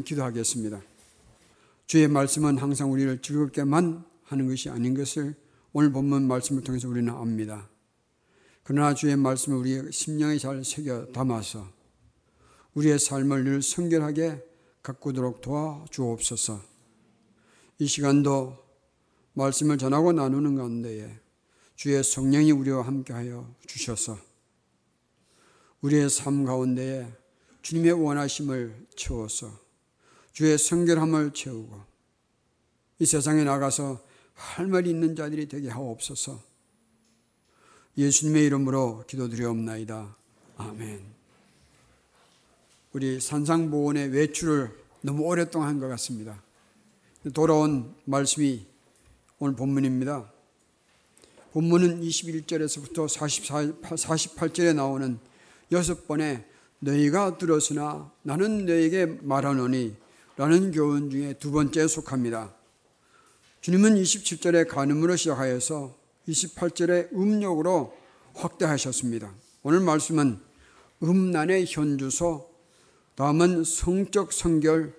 기도하겠습니다. 주의 말씀은 항상 우리를 즐겁게만 하는 것이 아닌 것을 오늘 본문 말씀을 통해서 우리는 압니다. 그러나 주의 말씀을 우리의 심령에 잘 새겨 담아서 우리의 삶을 늘 성결하게 가꾸도록 도와주옵소서. 이 시간도 말씀을 전하고 나누는 가운데에 주의 성령이 우리와 함께하여 주셔서 우리의 삶 가운데에 주님의 원하심을 채워서 주의 성결함을 채우고 이 세상에 나가서 할 말이 있는 자들이 되게 하옵소서 예수님의 이름으로 기도드리옵나이다. 아멘. 우리 산상보원의 외출을 너무 오랫동안 한 것 같습니다. 돌아온 말씀이 오늘 본문입니다. 본문은 21절에서부터 44, 48절에 나오는 여섯 번의 너희가 들었으나 나는 너에게 말하노니 라는 교훈 중에 두 번째에 속합니다. 주님은 27절에 간음으로 시작하여서 28절에 음욕으로 확대하셨습니다. 오늘 말씀은 음란의 현주소, 다음은 성적 성결,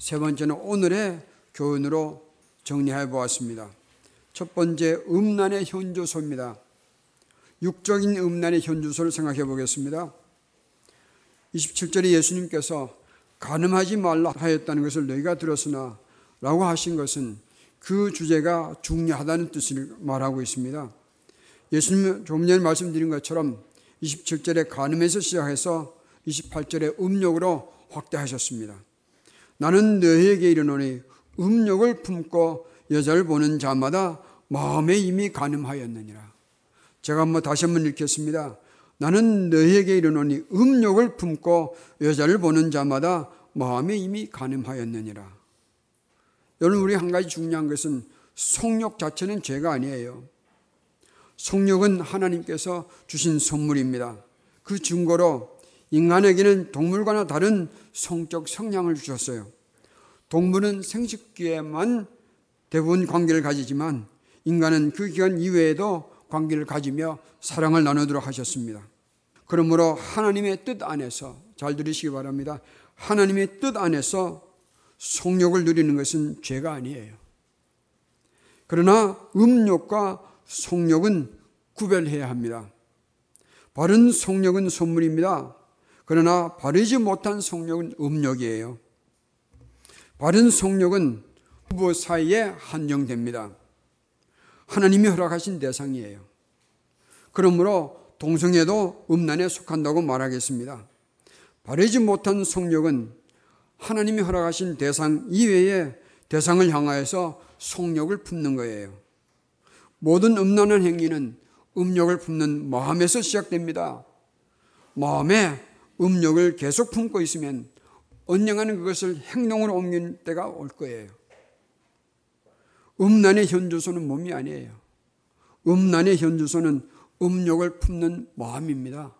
세 번째는 오늘의 교훈으로 정리해 보았습니다. 첫 번째, 음란의 현주소입니다. 육적인 음란의 현주소를 생각해 보겠습니다. 27절에 예수님께서 가늠하지 말라 하였다는 것을 너희가 들었으나 라고 하신 것은 그 주제가 중요하다는 뜻을 말하고 있습니다. 예수님 좀 전에 말씀드린 것처럼 27절에 간음에서 시작해서 28절에 음욕으로 확대하셨습니다. 나는 너희에게 이르노니 음욕을 품고 여자를 보는 자마다 마음에 이미 간음하였느니라. 제가 한번 다시 한번 읽겠습니다. 나는 너희에게 이르노니 음욕을 품고 여자를 보는 자마다 마음에 이미 가늠하였느니라. 여러분 우리 한 가지 중요한 것은 속욕 자체는 죄가 아니에요. 속욕은 하나님께서 주신 선물입니다. 그 증거로 인간에게는 동물과나 다른 성적 성향을 주셨어요. 동물은 생식기에만 대부분 관계를 가지지만 인간은 그 기간 이외에도 관계를 가지며 사랑을 나누도록 하셨습니다. 그러므로 하나님의 뜻 안에서 잘 들으시기 바랍니다. 하나님의 뜻 안에서 속욕을 누리는 것은 죄가 아니에요. 그러나 음욕과 속욕은 구별해야 합니다. 바른 속욕은 선물입니다. 그러나 바르지 못한 속욕은 음욕이에요. 바른 속욕은 부부 사이에 한정됩니다. 하나님이 허락하신 대상이에요. 그러므로 동성애도 음란에 속한다고 말하겠습니다. 바르지 못한 성욕은 하나님이 허락하신 대상 이외의 대상을 향하여서 속욕을 품는 거예요. 모든 음란한 행위는 음욕을 품는 마음에서 시작됩니다. 마음에 음욕을 계속 품고 있으면 언젠가는 그것을 행동으로 옮길 때가 올 거예요. 음란의 현주소는 몸이 아니에요. 음란의 현주소는 음욕을 품는 마음입니다.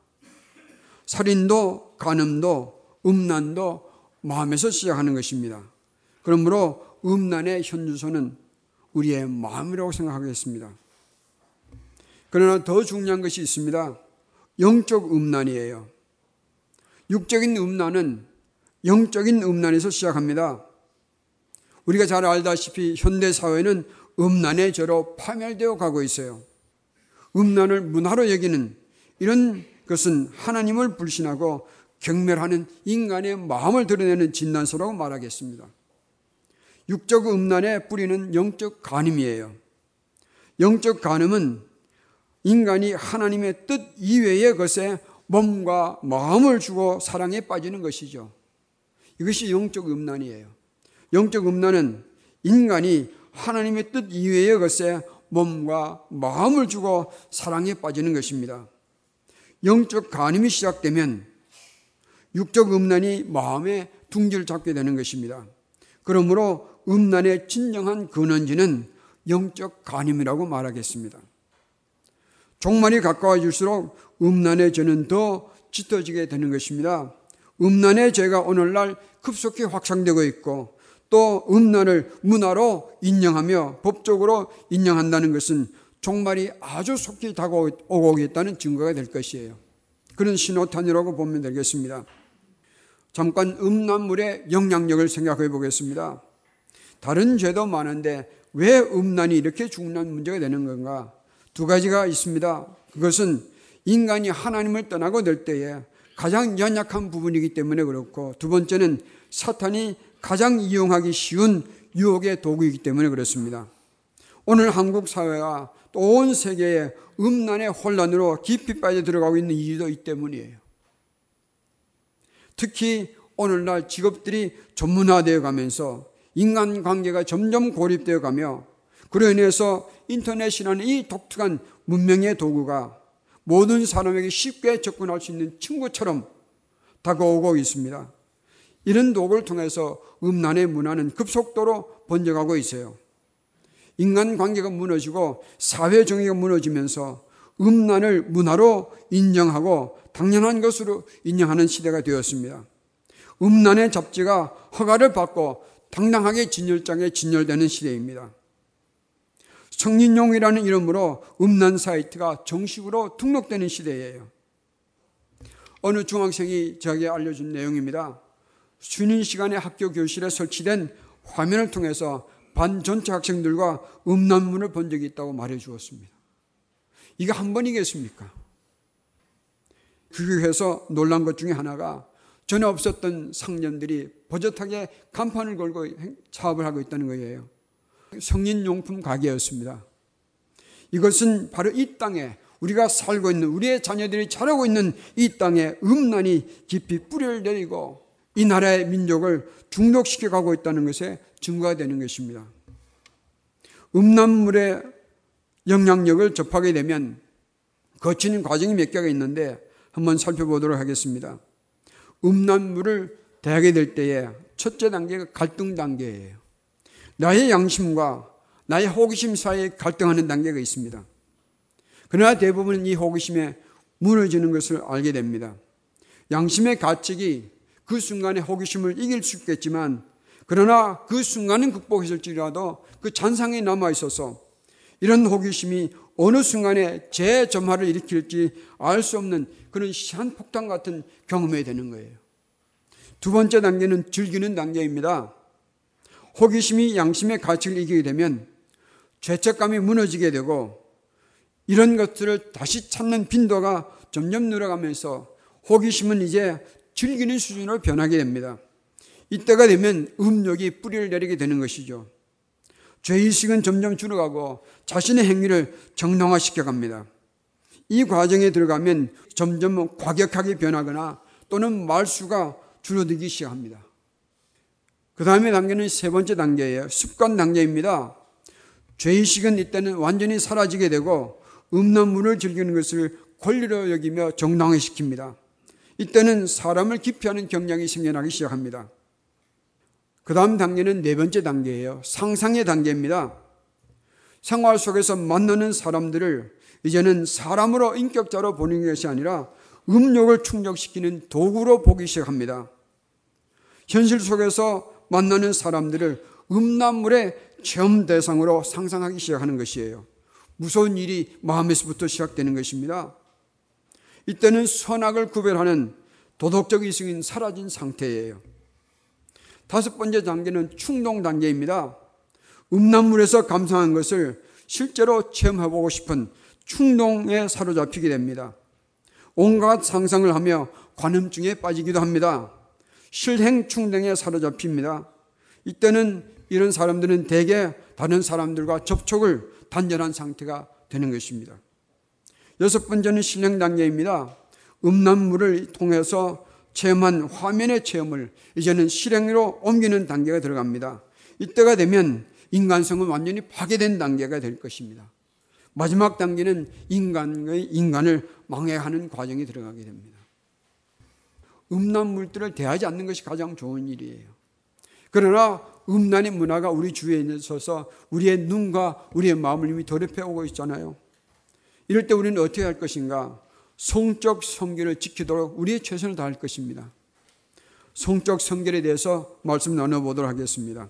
살인도, 간음도, 음란도 마음에서 시작하는 것입니다. 그러므로 음란의 현주소는 우리의 마음이라고 생각하겠습니다. 그러나 더 중요한 것이 있습니다. 영적 음란이에요. 육적인 음란은 영적인 음란에서 시작합니다. 우리가 잘 알다시피 현대 사회는 음란의 죄로 파멸되어 가고 있어요. 음란을 문화로 여기는 이런 것은 하나님을 불신하고 경멸하는 인간의 마음을 드러내는 진단서라고 말하겠습니다. 육적 음란의 뿌리는 영적 간음이에요. 영적 간음은 인간이 하나님의 뜻 이외의 것에 몸과 마음을 주고 사랑에 빠지는 것이죠. 이것이 영적 음란이에요. 영적 음란은 인간이 하나님의 뜻 이외의 것에 몸과 마음을 주고 사랑에 빠지는 것입니다. 영적 간음이 시작되면 육적 음란이 마음의 둥지를 잡게 되는 것입니다. 그러므로 음란의 진정한 근원지는 영적 간임이라고 말하겠습니다. 종말이 가까워질수록 음란의 죄는 더 짙어지게 되는 것입니다. 음란의 죄가 오늘날 급속히 확산되고 있고 또 음란을 문화로 인정하며 법적으로 인정한다는 것은 종말이 아주 속히 다가오고 있다는 증거가 될 것이에요. 그런 신호탄이라고 보면 되겠습니다. 잠깐 음란물의 영향력을 생각해 보겠습니다. 다른 죄도 많은데 왜 음란이 이렇게 중요한 문제가 되는 건가? 두 가지가 있습니다. 그것은 인간이 하나님을 떠나고 될 때에 가장 연약한 부분이기 때문에 그렇고 두 번째는 사탄이 가장 이용하기 쉬운 유혹의 도구이기 때문에 그렇습니다. 오늘 한국 사회가 또 온 세계의 음란의 혼란으로 깊이 빠져 들어가고 있는 이유도 이 때문이에요. 특히 오늘날 직업들이 전문화되어 가면서 인간 관계가 점점 고립되어 가며 그로 인해서 인터넷이라는 이 독특한 문명의 도구가 모든 사람에게 쉽게 접근할 수 있는 친구처럼 다가오고 있습니다. 이런 도구를 통해서 음란의 문화는 급속도로 번져가고 있어요. 인간 관계가 무너지고 사회 정의가 무너지면서 음란을 문화로 인정하고 당연한 것으로 인정하는 시대가 되었습니다. 음란의 잡지가 허가를 받고 당당하게 진열장에 진열되는 시대입니다. 성인용이라는 이름으로 음란 사이트가 정식으로 등록되는 시대예요. 어느 중학생이 저에게 알려준 내용입니다. 쉬는 시간에 학교 교실에 설치된 화면을 통해서 반 전체 학생들과 음란문을 본 적이 있다고 말해 주었습니다. 이게 한 번이겠습니까? 그교에서 놀란 것 중에 하나가 전에 없었던 상년들이 버젓하게 간판을 걸고 사업을 하고 있다는 거예요. 성인용품 가게였습니다. 이것은 바로 이 땅에 우리가 살고 있는 우리의 자녀들이 자라고 있는 이 땅에 음란이 깊이 뿌리를 내리고 이 나라의 민족을 중독시켜 가고 있다는 것에 증거가 되는 것입니다. 음란물의 영향력을 접하게 되면 거치는 과정이 몇 개가 있는데 한번 살펴보도록 하겠습니다. 음란물을 대하게 될 때에 첫째 단계가 갈등 단계예요. 나의 양심과 나의 호기심 사이에 갈등하는 단계가 있습니다. 그러나 대부분 이 호기심에 무너지는 것을 알게 됩니다. 양심의 가책이 그 순간에 호기심을 이길 수 있겠지만 그러나 그 순간은 극복했을지라도 그 잔상이 남아 있어서 이런 호기심이 어느 순간에 재점화를 일으킬지 알 수 없는 그런 시한폭탄 같은 경험이 되는 거예요. 두 번째 단계는 즐기는 단계입니다. 호기심이 양심의 가치를 이기게 되면 죄책감이 무너지게 되고 이런 것들을 다시 찾는 빈도가 점점 늘어가면서 호기심은 이제 즐기는 수준으로 변하게 됩니다. 이때가 되면 음욕이 뿌리를 내리게 되는 것이죠. 죄의식은 점점 줄어가고 자신의 행위를 정당화시켜 갑니다. 이 과정에 들어가면 점점 과격하게 변하거나 또는 말수가 줄어들기 시작합니다. 그 다음에 단계는 세 번째 단계예요. 습관 단계입니다. 죄의식은 이때는 완전히 사라지게 되고 음란물을 즐기는 것을 권리로 여기며 정당화시킵니다. 이때는 사람을 기피하는 경향이 생겨나기 시작합니다. 그 다음 단계는 네 번째 단계예요. 상상의 단계입니다. 생활 속에서 만나는 사람들을 이제는 사람으로 인격자로 보는 것이 아니라 음욕을 충족시키는 도구로 보기 시작합니다. 현실 속에서 만나는 사람들을 음란물의 체험 대상으로 상상하기 시작하는 것이에요. 무서운 일이 마음에서부터 시작되는 것입니다. 이때는 선악을 구별하는 도덕적 이성이 사라진 상태예요. 다섯 번째 단계는 충동 단계입니다. 음란물에서 감상한 것을 실제로 체험해보고 싶은 충동에 사로잡히게 됩니다. 온갖 상상을 하며 관음증에 빠지기도 합니다. 실행 충동에 사로잡힙니다. 이때는 이런 사람들은 대개 다른 사람들과 접촉을 단절한 상태가 되는 것입니다. 여섯 번째는 실행 단계입니다. 음란물을 통해서 체험한 화면의 체험을 이제는 실행으로 옮기는 단계가 들어갑니다. 이때가 되면 인간성은 완전히 파괴된 단계가 될 것입니다. 마지막 단계는 인간의 인간을 망해하는 과정이 들어가게 됩니다. 음란물들을 대하지 않는 것이 가장 좋은 일이에요. 그러나 음란의 문화가 우리 주위에 있어서 우리의 눈과 우리의 마음을 이미 더럽혀 오고 있잖아요. 이럴 때 우리는 어떻게 할 것인가? 성적 성결을 지키도록 우리의 최선을 다할 것입니다. 성적 성결에 대해서 말씀 나눠보도록 하겠습니다.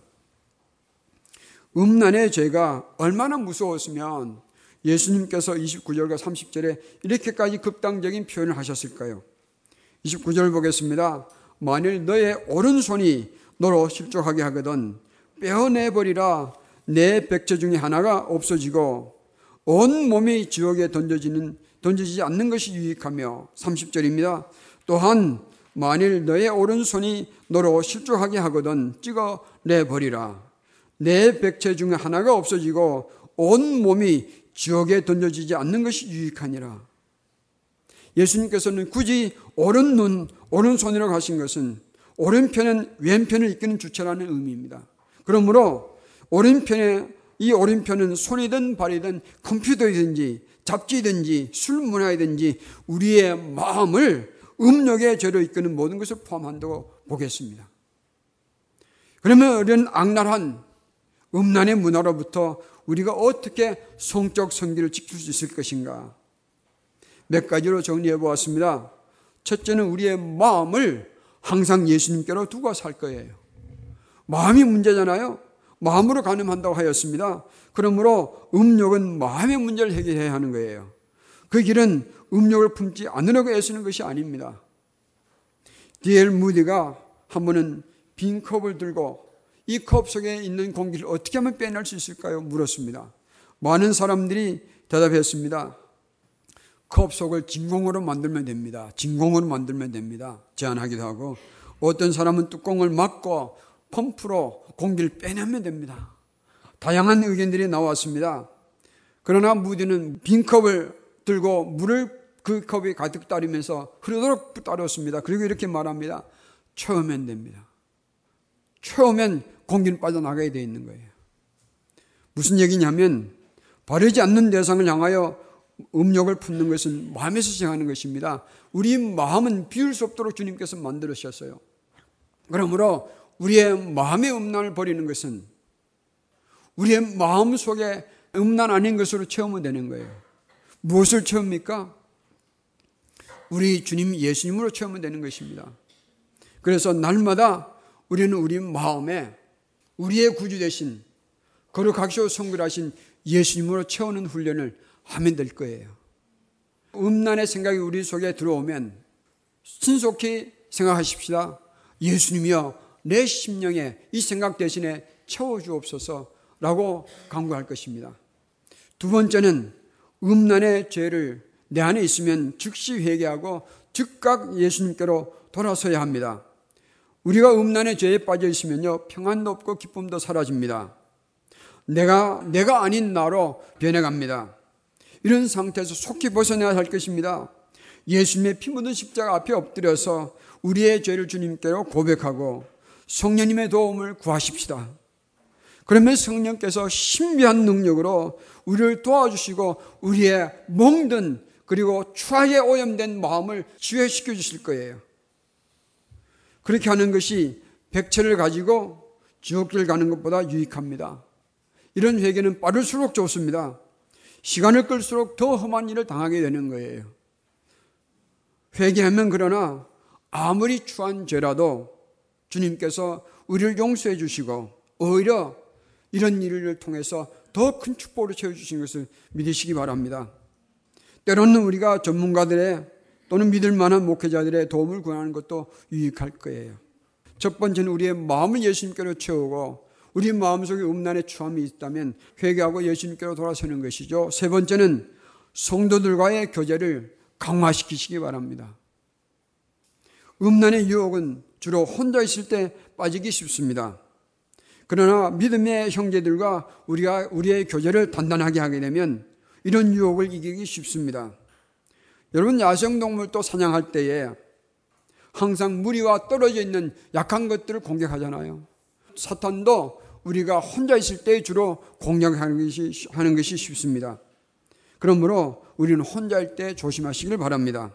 음란의 죄가 얼마나 무서웠으면 예수님께서 29절과 30절에 이렇게까지 극단적인 표현을 하셨을까요? 29절 보겠습니다. 만일 너의 오른손이 너로 실족하게 하거든 빼어내버리라 내 백체 중에 하나가 없어지고 온 몸이 지옥에 던져지는 던져지지 않는 것이 유익하며 30절입니다. 또한 만일 너의 오른손이 너로 실족하게 하거든 찍어 내버리라. 내 백체 중에 하나가 없어지고 온 몸이 지옥에 던져지지 않는 것이 유익하니라. 예수님께서는 굳이 오른 눈, 오른손이라고 하신 것은 오른편은 왼편을 이끄는 주체라는 의미입니다. 그러므로 오른편에 이 오른편은 손이든 발이든 컴퓨터이든지 잡지든지 술 문화이든지 우리의 마음을 음욕의 죄로 이끄는 모든 것을 포함한다고 보겠습니다. 그러면 이런 악랄한 음란의 문화로부터 우리가 어떻게 성적 성기를 지킬 수 있을 것인가? 몇 가지로 정리해 보았습니다. 첫째는 우리의 마음을 항상 예수님께로 두고 살 거예요. 마음이 문제잖아요. 마음으로 가늠한다고 하였습니다. 그러므로 음욕은 마음의 문제를 해결해야 하는 거예요. 그 길은 음욕을 품지 않으려고 애쓰는 것이 아닙니다. 디엘 무디가 한 번은 빈 컵을 들고 이 컵 속에 있는 공기를 어떻게 하면 빼낼 수 있을까요? 물었습니다. 많은 사람들이 대답했습니다. 컵 속을 진공으로 만들면 됩니다. 진공으로 만들면 됩니다. 제안하기도 하고 어떤 사람은 뚜껑을 막고 펌프로 공기를 빼내면 됩니다. 다양한 의견들이 나왔습니다. 그러나 무디는 빈 컵을 들고 물을 그 컵이 가득 따르면서 흐르도록 따랐습니다. 그리고 이렇게 말합니다. 처음엔 됩니다. 처음엔 공기는 빠져나가야 되어 있는 거예요. 무슨 얘기냐면 바르지 않는 대상을 향하여 음욕을 품는 것은 마음에서 시작하는 것입니다. 우리 마음은 비울 수 없도록 주님께서 만들으셨어요. 그러므로 우리의 마음의 음란을 버리는 것은 우리의 마음 속에 음란 아닌 것으로 채우면 되는 거예요. 무엇을 채웁니까? 우리 주님 예수님으로 채우면 되는 것입니다. 그래서 날마다 우리는 우리 마음에 우리의 구주 대신 거룩하시고 성결하신 예수님으로 채우는 훈련을 하면 될 거예요. 음란의 생각이 우리 속에 들어오면 신속히 생각하십시다. 예수님이여 내 심령에 이 생각 대신에 채워주옵소서라고 강구할 것입니다. 두 번째는 음란의 죄를 내 안에 있으면 즉시 회개하고 즉각 예수님께로 돌아서야 합니다. 우리가 음란의 죄에 빠져 있으면요 평안도 없고 기쁨도 사라집니다. 내가 내가 아닌 나로 변해갑니다. 이런 상태에서 속히 벗어나야 할 것입니다. 예수님의 피 묻은 십자가 앞에 엎드려서 우리의 죄를 주님께로 고백하고 성령님의 도움을 구하십시다. 그러면 성령께서 신비한 능력으로 우리를 도와주시고 우리의 멍든 그리고 추하에 오염된 마음을 지회시켜 주실 거예요. 그렇게 하는 것이 백체를 가지고 지옥길 가는 것보다 유익합니다. 이런 회개는 빠를수록 좋습니다. 시간을 끌수록 더 험한 일을 당하게 되는 거예요. 회개하면 그러나 아무리 추한 죄라도 주님께서 우리를 용서해 주시고 오히려 이런 일을 통해서 더 큰 축복을 채워주신 것을 믿으시기 바랍니다. 때로는 우리가 전문가들의 또는 믿을 만한 목회자들의 도움을 구하는 것도 유익할 거예요. 첫 번째는 우리의 마음을 예수님께로 채우고 우리 마음속에 음란의 추함이 있다면 회개하고 예수님께로 돌아서는 것이죠. 세 번째는 성도들과의 교제를 강화시키시기 바랍니다. 음란의 유혹은 주로 혼자 있을 때 빠지기 쉽습니다. 그러나 믿음의 형제들과 우리가 우리의 교제를 단단하게 하게 되면 이런 유혹을 이기기 쉽습니다. 여러분 야생동물도 사냥할 때에 항상 무리와 떨어져 있는 약한 것들을 공격하잖아요. 사탄도 우리가 혼자 있을 때 주로 공격하는 것이, 하는 것이 쉽습니다. 그러므로 우리는 혼자일 때 조심하시길 바랍니다.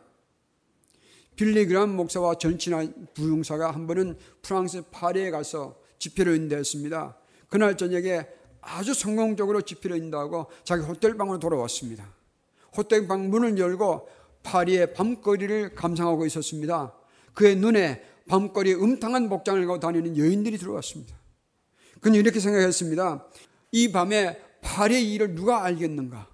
빌리그람 목사와 전친아 부용사가 한 번은 프랑스 파리에 가서 집회를 인도했습니다. 그날 저녁에 아주 성공적으로 집회를 인도하고 자기 호텔방으로 돌아왔습니다. 호텔방 문을 열고 파리의 밤거리를 감상하고 있었습니다. 그의 눈에 밤거리에 음탕한 복장을 하고 다니는 여인들이 들어왔습니다. 그는 이렇게 생각했습니다. 이 밤에 파리의 일을 누가 알겠는가?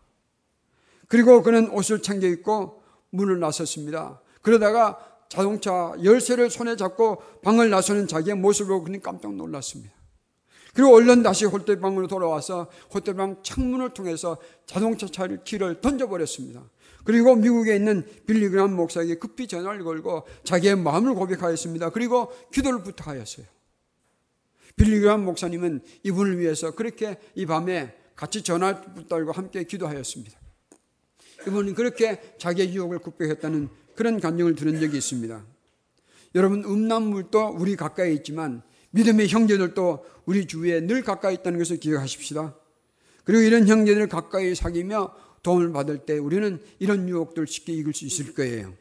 그리고 그는 옷을 챙겨 입고 문을 나섰습니다. 그러다가 자동차 열쇠를 손에 잡고 방을 나서는 자기의 모습을 보고 그는 깜짝 놀랐습니다. 그리고 얼른 다시 홀대방으로 돌아와서 홀대방 창문을 통해서 자동차 차를 키를 던져버렸습니다. 그리고 미국에 있는 빌리그람 목사에게 급히 전화를 걸고 자기의 마음을 고백하였습니다. 그리고 기도를 부탁하였어요. 빌리그람 목사님은 이분을 위해서 그렇게 이 밤에 같이 전화를 붙들고 함께 기도하였습니다. 이분은 그렇게 자기의 유혹을 극복했다는 그런 감정을 들은 적이 있습니다. 여러분, 음란물도 우리 가까이 있지만 믿음의 형제들도 우리 주위에 늘 가까이 있다는 것을 기억하십시다. 그리고 이런 형제들을 가까이 사귀며 도움을 받을 때 우리는 이런 유혹들을 쉽게 이길 수 있을 거예요.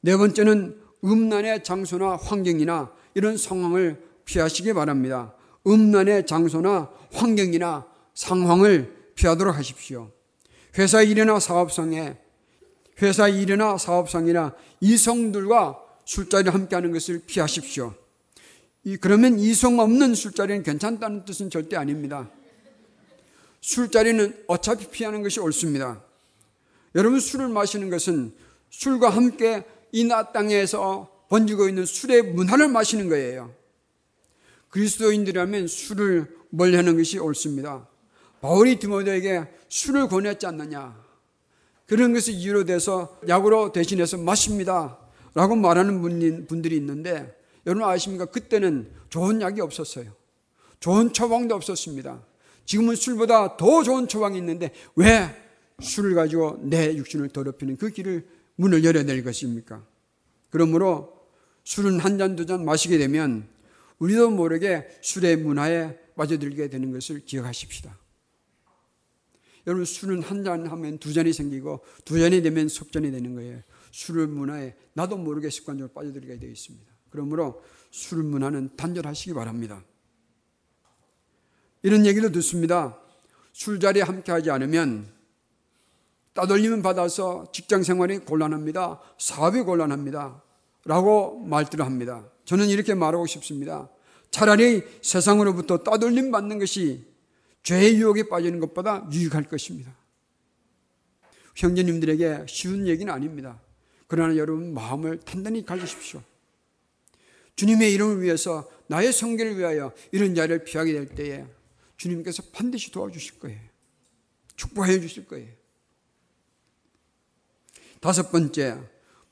네 번째는 음란의 장소나 환경이나 이런 상황을 피하시기 바랍니다. 음란의 장소나 환경이나 상황을 피하도록 하십시오. 회사 일이나 사업상에 회사 일이나 사업상이나 이성들과 술자리를 함께하는 것을 피하십시오. 그러면 이성 없는 술자리는 괜찮다는 뜻은 절대 아닙니다. 술자리는 어차피 피하는 것이 옳습니다. 여러분 술을 마시는 것은 술과 함께 이나 땅에서 번지고 있는 술의 문화를 마시는 거예요. 그리스도인들이라면 술을 멀리하는 것이 옳습니다. 바울이 디모데에게 술을 권했지 않느냐. 그런 것을 이유로 돼서 약으로 대신해서 마십니다. 라고 말하는 분들이 있는데 여러분 아십니까? 그때는 좋은 약이 없었어요. 좋은 처방도 없었습니다. 지금은 술보다 더 좋은 처방이 있는데 왜 술을 가지고 내 육신을 더럽히는 그 길을 문을 열어야 될 것입니까? 그러므로 술은 한 잔, 두 잔 마시게 되면 우리도 모르게 술의 문화에 빠져들게 되는 것을 기억하십시다. 여러분 술은 한 잔 하면 두 잔이 생기고 두 잔이 되면 속전이 되는 거예요. 술 문화에 나도 모르게 습관적으로 빠져들게 되어 있습니다. 그러므로 술 문화는 단절하시기 바랍니다. 이런 얘기도 듣습니다. 술자리에 함께 하지 않으면 따돌림을 받아서 직장 생활이 곤란합니다. 사업이 곤란합니다. 라고 말들을 합니다. 저는 이렇게 말하고 싶습니다. 차라리 세상으로부터 따돌림 받는 것이 죄의 유혹에 빠지는 것보다 유익할 것입니다. 형제님들에게 쉬운 얘기는 아닙니다. 그러나 여러분 마음을 단단히 가지십시오. 주님의 이름을 위해서 나의 성계를 위하여 이런 자리를 피하게 될 때에 주님께서 반드시 도와주실 거예요. 축복해 주실 거예요. 다섯 번째,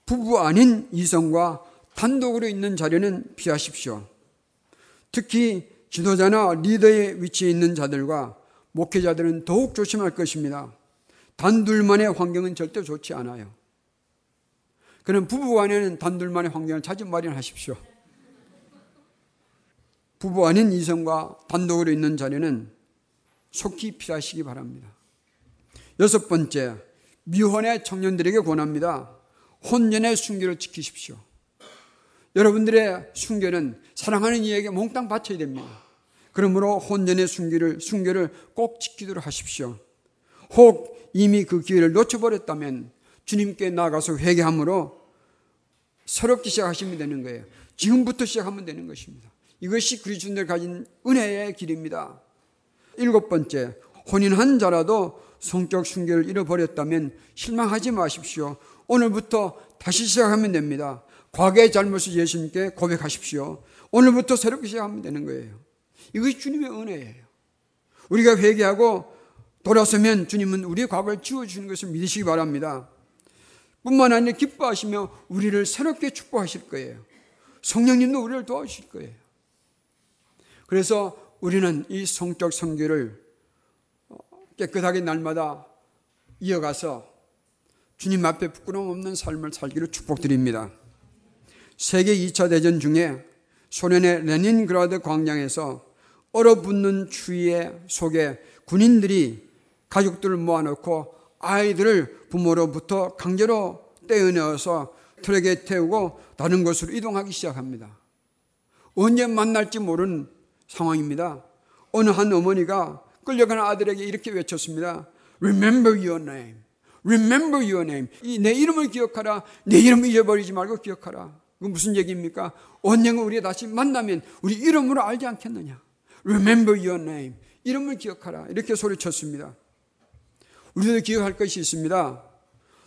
부부 아닌 이성과 단독으로 있는 자리는 피하십시오. 특히 지도자나 리더의 위치에 있는 자들과 목회자들은 더욱 조심할 것입니다. 단둘만의 환경은 절대 좋지 않아요. 그럼 부부 간에는 단둘만의 환경을 자주 마련하십시오. 부부 아닌 이성과 단독으로 있는 자리는 속히 피하시기 바랍니다. 여섯 번째, 미혼의 청년들에게 권합니다. 혼연의 순결을 지키십시오. 여러분들의 순결은 사랑하는 이에게 몽땅 바쳐야 됩니다. 그러므로 혼연의 순결을, 순결을 꼭 지키도록 하십시오. 혹 이미 그 기회를 놓쳐버렸다면 주님께 나가서 회개함으로 새롭게 시작하시면 되는 거예요. 지금부터 시작하면 되는 것입니다. 이것이 그리스도인들 가진 은혜의 길입니다. 일곱 번째, 혼인한 자라도 성적 순결을 잃어버렸다면 실망하지 마십시오. 오늘부터 다시 시작하면 됩니다. 과거의 잘못을 예수님께 고백하십시오. 오늘부터 새롭게 시작하면 되는 거예요. 이것이 주님의 은혜예요. 우리가 회개하고 돌아서면 주님은 우리의 과거를 지워주시는 것을 믿으시기 바랍니다. 뿐만 아니라 기뻐하시며 우리를 새롭게 축복하실 거예요. 성령님도 우리를 도와주실 거예요. 그래서 우리는 이 성적 성결을 깨끗하게 날마다 이어가서 주님 앞에 부끄러움 없는 삶을 살기를 축복드립니다. 세계 2차 대전 중에 소련의 레닌그라드 광장에서 얼어붙는 추위에 속에 군인들이 가족들을 모아놓고 아이들을 부모로부터 강제로 떼어내어서 트럭에 태우고 다른 곳으로 이동하기 시작합니다. 언제 만날지 모르는 상황입니다. 어느 한 어머니가 끌려가는 아들에게 이렇게 외쳤습니다. Remember your name. Remember your name. 내 이름을 기억하라. 내 이름을 잊어버리지 말고 기억하라. 그 무슨 얘기입니까? 언젠가 우리 다시 만나면 우리 이름으로 알지 않겠느냐? Remember your name. 이름을 기억하라. 이렇게 소리쳤습니다. 우리도 기억할 것이 있습니다.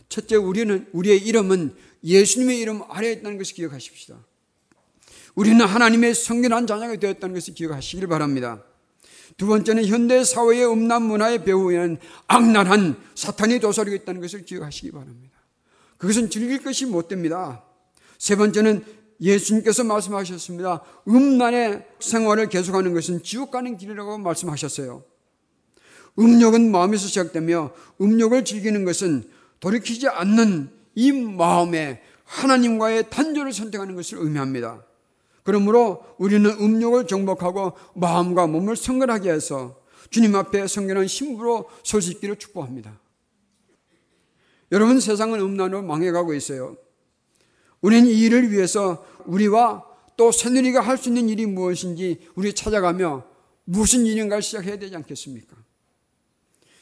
첫째, 우리는, 우리의 이름은 예수님의 이름 아래에 있다는 것을 기억하십시다. 우리는 하나님의 성결한 자녀가 되었다는 것을 기억하시길 바랍니다. 두 번째는 현대 사회의 음란 문화의 배후에는 악랄한 사탄이 도사리고 있다는 것을 기억하시기 바랍니다. 그것은 즐길 것이 못 됩니다. 세 번째는 예수님께서 말씀하셨습니다. 음란의 생활을 계속하는 것은 지옥 가는 길이라고 말씀하셨어요. 음욕은 마음에서 시작되며 음욕을 즐기는 것은 돌이키지 않는 이 마음에 하나님과의 단절을 선택하는 것을 의미합니다. 그러므로 우리는 음욕을 정복하고 마음과 몸을 성결하게 해서 주님 앞에 성결한 신부로 설 수 있기를 축복합니다. 여러분 세상은 음란으로 망해가고 있어요. 우리는 이 일을 위해서 우리와 또 새누리가 할 수 있는 일이 무엇인지 우리 찾아가며 무슨 일인가를 시작해야 되지 않겠습니까?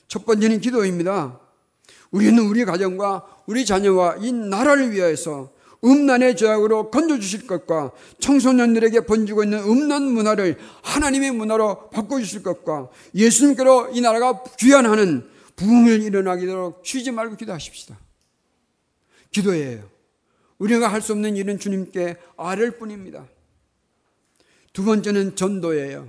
첫 번째는 기도입니다. 우리는 우리 가정과 우리 자녀와 이 나라를 위하여서 음란의 죄악으로 건져주실 것과 청소년들에게 번지고 있는 음란 문화를 하나님의 문화로 바꿔주실 것과 예수님께로 이 나라가 귀환하는 부흥을 일어나기도록 쉬지 말고 기도하십시다. 기도예요. 우리가 할 수 없는 일은 주님께 아뢰 뿐입니다. 두 번째는 전도예요.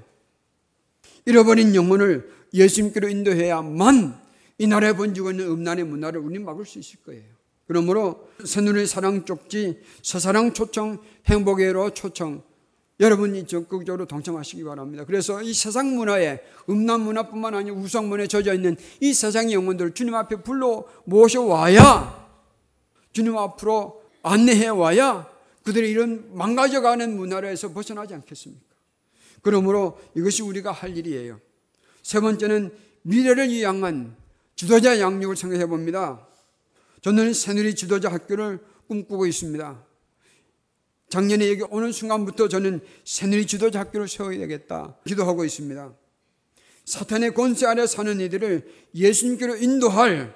잃어버린 영혼을 예수님께로 인도해야만 이 나라에 번지고 있는 음란의 문화를 우리 막을 수 있을 거예요. 그러므로 새누리 사랑 쪽지, 서사랑 초청, 행복의로 초청, 여러분이 적극적으로 동참하시기 바랍니다. 그래서 이 세상 문화에 음란 문화뿐만 아니라 우상문화에 젖어 있는 이 세상의 영혼들을 주님 앞에 불러 모셔와야 주님 앞으로 안내해 와야 그들이 이런 망가져가는 문화에서 벗어나지 않겠습니까? 그러므로 이것이 우리가 할 일이에요. 세 번째는 미래를 위한 지도자 양육을 생각해 봅니다. 저는 새누리 지도자 학교를 꿈꾸고 있습니다. 작년에 여기 오는 순간부터 저는 새누리 지도자 학교를 세워야 되겠다 기도하고 있습니다. 사탄의 권세 아래 사는 이들을 예수님께로 인도할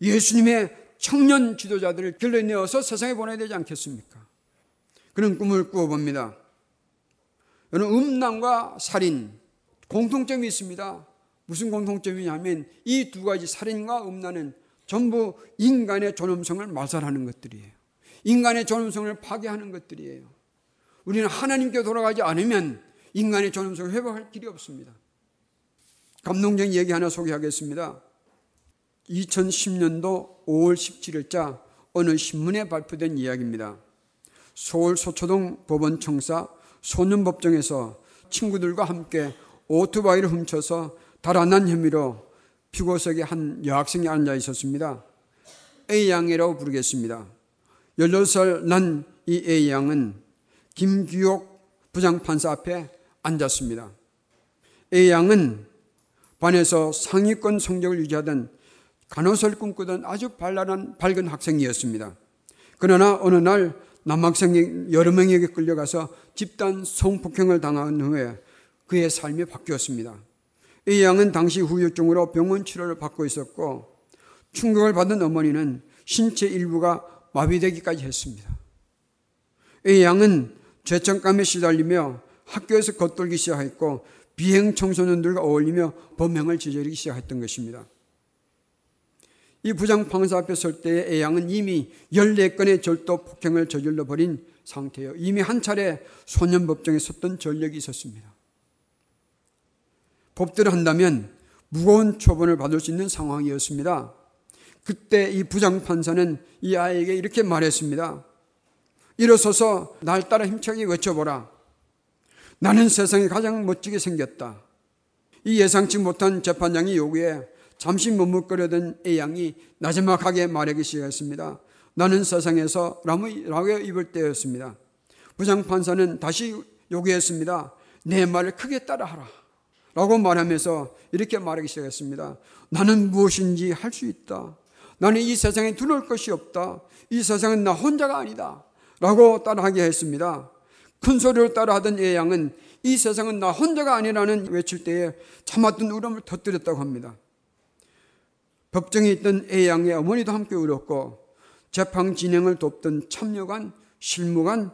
예수님의 청년 지도자들을 길러내어서 세상에 보내야 되지 않겠습니까? 그런 꿈을 꾸어봅니다. 여러분, 음란과 살인, 공통점이 있습니다. 무슨 공통점이냐면 이 두 가지 살인과 음란은 전부 인간의 존엄성을 말살하는 것들이에요. 인간의 존엄성을 파괴하는 것들이에요. 우리는 하나님께 돌아가지 않으면 인간의 존엄성을 회복할 길이 없습니다. 감동적인 얘기 하나 소개하겠습니다. 2010년도 5월 17일자 어느 신문에 발표된 이야기입니다. 서울 서초동 법원 청사 소년법정에서 친구들과 함께 오토바이를 훔쳐서 달아난 혐의로 피고석에 한 여학생이 앉아 있었습니다. A양이라고 부르겠습니다. 18살 난 이 A양은 김규옥 부장판사 앞에 앉았습니다. A양은 반에서 상위권 성적을 유지하던 간호사를 꿈꾸던 아주 발랄한 밝은 학생이었습니다. 그러나 어느 날 남학생이 여러 명에게 끌려가서 집단 성폭행을 당한 후에 그의 삶이 바뀌었습니다. 이 양은 당시 후유증으로 병원 치료를 받고 있었고 충격을 받은 어머니는 신체 일부가 마비되기까지 했습니다. 이 양은 죄책감에 시달리며 학교에서 겉돌기 시작했고 비행 청소년들과 어울리며 범행을 저지르기 시작했던 것입니다. 이 부장 판사 앞에 설 때에 A양은 이미 14건의 절도 폭행을 저질러 버린 상태예요. 이미 한 차례 소년 법정에 섰던 전력이 있었습니다. 법대로 한다면 무거운 처분을 받을 수 있는 상황이었습니다. 그때 이 부장 판사는 이 아이에게 이렇게 말했습니다. 일어서서 날 따라 힘차게 외쳐보라. 나는 세상에 가장 멋지게 생겼다. 이 예상치 못한 재판장의 요구에 잠시 머뭇거려던 A양이 나지막하게 말하기 시작했습니다. 나는 세상에서 라고 입을 때였습니다. 부장판사는 다시 요구했습니다. 내 말을 크게 따라하라. 라고 말하면서 이렇게 말하기 시작했습니다. 나는 무엇인지 할 수 있다. 나는 이 세상에 두려울 것이 없다. 이 세상은 나 혼자가 아니다. 라고 따라하게 했습니다. 큰 소리로 따라하던 A양은 이 세상은 나 혼자가 아니라는 외칠 때에 참았던 울음을 터뜨렸다고 합니다. 법정에 있던 A양의 어머니도 함께 울었고 재판 진행을 돕던 참여관, 실무관,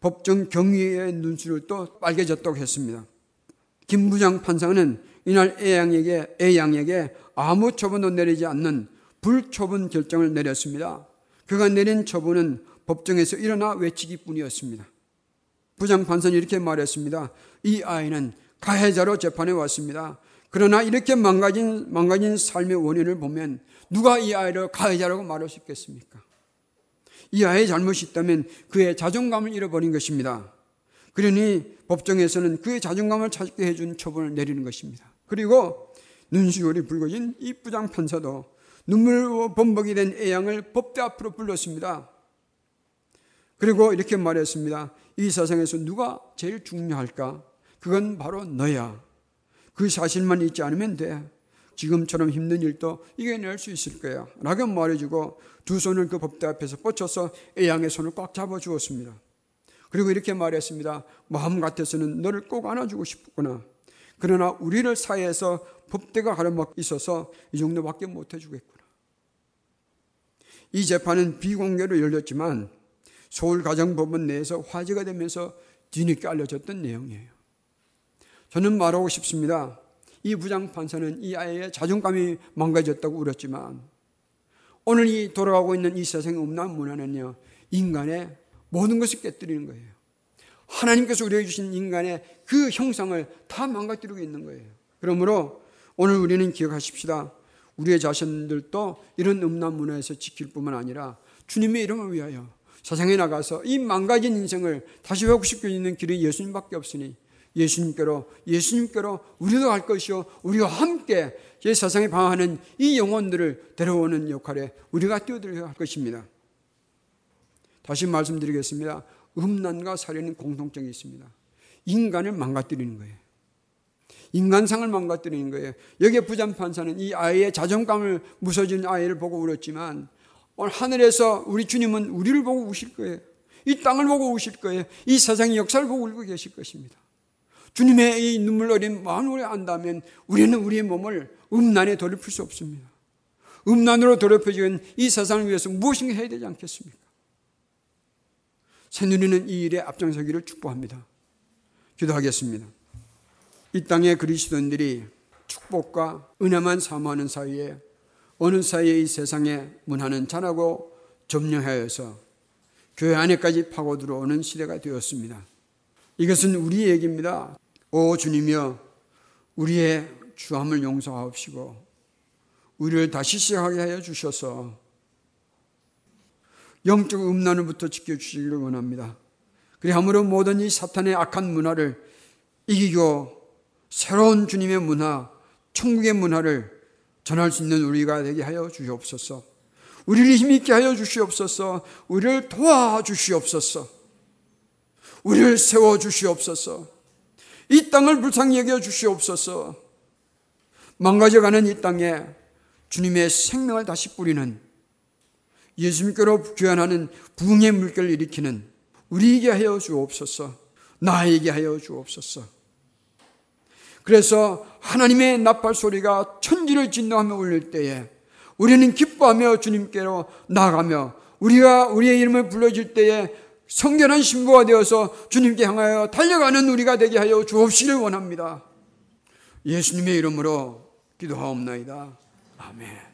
법정 경위의 또 빨개졌다고 했습니다. 김 부장 판사는 이날 A양에게, A양에게 아무 처분도 내리지 않는 불처분 결정을 내렸습니다. 그가 내린 처분은 법정에서 일어나 외치기 뿐이었습니다. 부장 판사는 이렇게 말했습니다. 이 아이는 가해자로 재판에 왔습니다. 그러나 이렇게 망가진, 망가진 삶의 원인을 보면 누가 이 아이를 가해자라고 말할 수 있겠습니까? 이 아이의 잘못이 있다면 그의 자존감을 잃어버린 것입니다. 그러니 법정에서는 그의 자존감을 찾게 해준 처분을 내리는 것입니다. 그리고 눈시울이 붉어진 이 부장 판사도 눈물 범벅이 된 애양을 법대 앞으로 불렀습니다. 그리고 이렇게 말했습니다. 이 세상에서 누가 제일 중요할까? 그건 바로 너야. 그 사실만 잊지 않으면 돼. 지금처럼 힘든 일도 이겨낼 수 있을 거야. 라고 말해주고 두 손을 그 법대 앞에서 뻗쳐서 애양의 손을 꽉 잡아 주었습니다. 그리고 이렇게 말했습니다. 마음 같아서는 너를 꼭 안아주고 싶구나. 그러나 우리를 사이에서 법대가 가려막 있어서 이 정도밖에 못 해주겠구나. 이 재판은 비공개로 열렸지만 서울가정법원 내에서 화제가 되면서 뒤늦게 알려졌던 내용이에요. 저는 말하고 싶습니다. 이 부장판사는 이 아이의 자존감이 망가졌다고 울었지만 오늘 이 돌아가고 있는 이 세상의 음란 문화는요, 인간의 모든 것을 깨뜨리는 거예요. 하나님께서 우리에게 주신 인간의 그 형상을 다 망가뜨리고 있는 거예요. 그러므로 오늘 우리는 기억하십시다. 우리의 자신들도 이런 음란 문화에서 지킬 뿐만 아니라 주님의 이름을 위하여 세상에 나가서 이 망가진 인생을 다시 회복시켜 있는 길이 예수님밖에 없으니 예수님께로 예수님께로 우리도 갈 것이요 우리와 함께 이 세상에 방황하는 이 영혼들을 데려오는 역할에 우리가 뛰어들어야 할 것입니다. 다시 말씀드리겠습니다. 음란과 살인은 공통점이 있습니다. 인간을 망가뜨리는 거예요. 인간상을 망가뜨리는 거예요. 여기에 부장 판사는 이 아이의 자존감을 무서진 아이를 보고 울었지만 오늘 하늘에서 우리 주님은 우리를 보고 우실 거예요. 이 땅을 보고 우실 거예요. 이 세상의 역사를 보고 울고 계실 것입니다. 주님의 이 눈물 어린 마음을 안다면 우리는 우리의 몸을 음란에 더럽힐 수 없습니다. 음란으로 더럽혀진 이 세상을 위해서 무엇인가 해야 되지 않겠습니까? 새누리는 이 일에 앞장서기를 축복합니다. 기도하겠습니다. 이 땅의 그리스도인들이 축복과 은혜만 사모하는 사이에 어느 사이에 이 세상의 문화는 자라고 점령하여서 교회 안에까지 파고 들어오는 시대가 되었습니다. 이것은 우리 얘기입니다. 오 주님이여 우리의 주함을 용서하옵시고 우리를 다시 시작하게 하여 주셔서 영적 음란으로부터 지켜주시기를 원합니다. 그리함으로 모든 이 사탄의 악한 문화를 이기고 새로운 주님의 문화, 천국의 문화를 전할 수 있는 우리가 되게 하여 주시옵소서. 우리를 힘있게 하여 주시옵소서. 우리를 도와주시옵소서. 우리를 세워 주시옵소서. 이 땅을 불쌍히 여겨 주시옵소서. 망가져가는 이 땅에 주님의 생명을 다시 뿌리는 예수님께로 귀환하는 부흥의 물결을 일으키는 우리에게 하여 주옵소서. 나에게 하여 주옵소서. 그래서 하나님의 나팔 소리가 천지를 진동하며 울릴 때에 우리는 기뻐하며 주님께로 나가며 우리가 우리의 이름을 불러줄 때에 성결한 신부가 되어서 주님께 향하여 달려가는 우리가 되게 하여 주옵시길 원합니다. 예수님의 이름으로 기도하옵나이다. 아멘.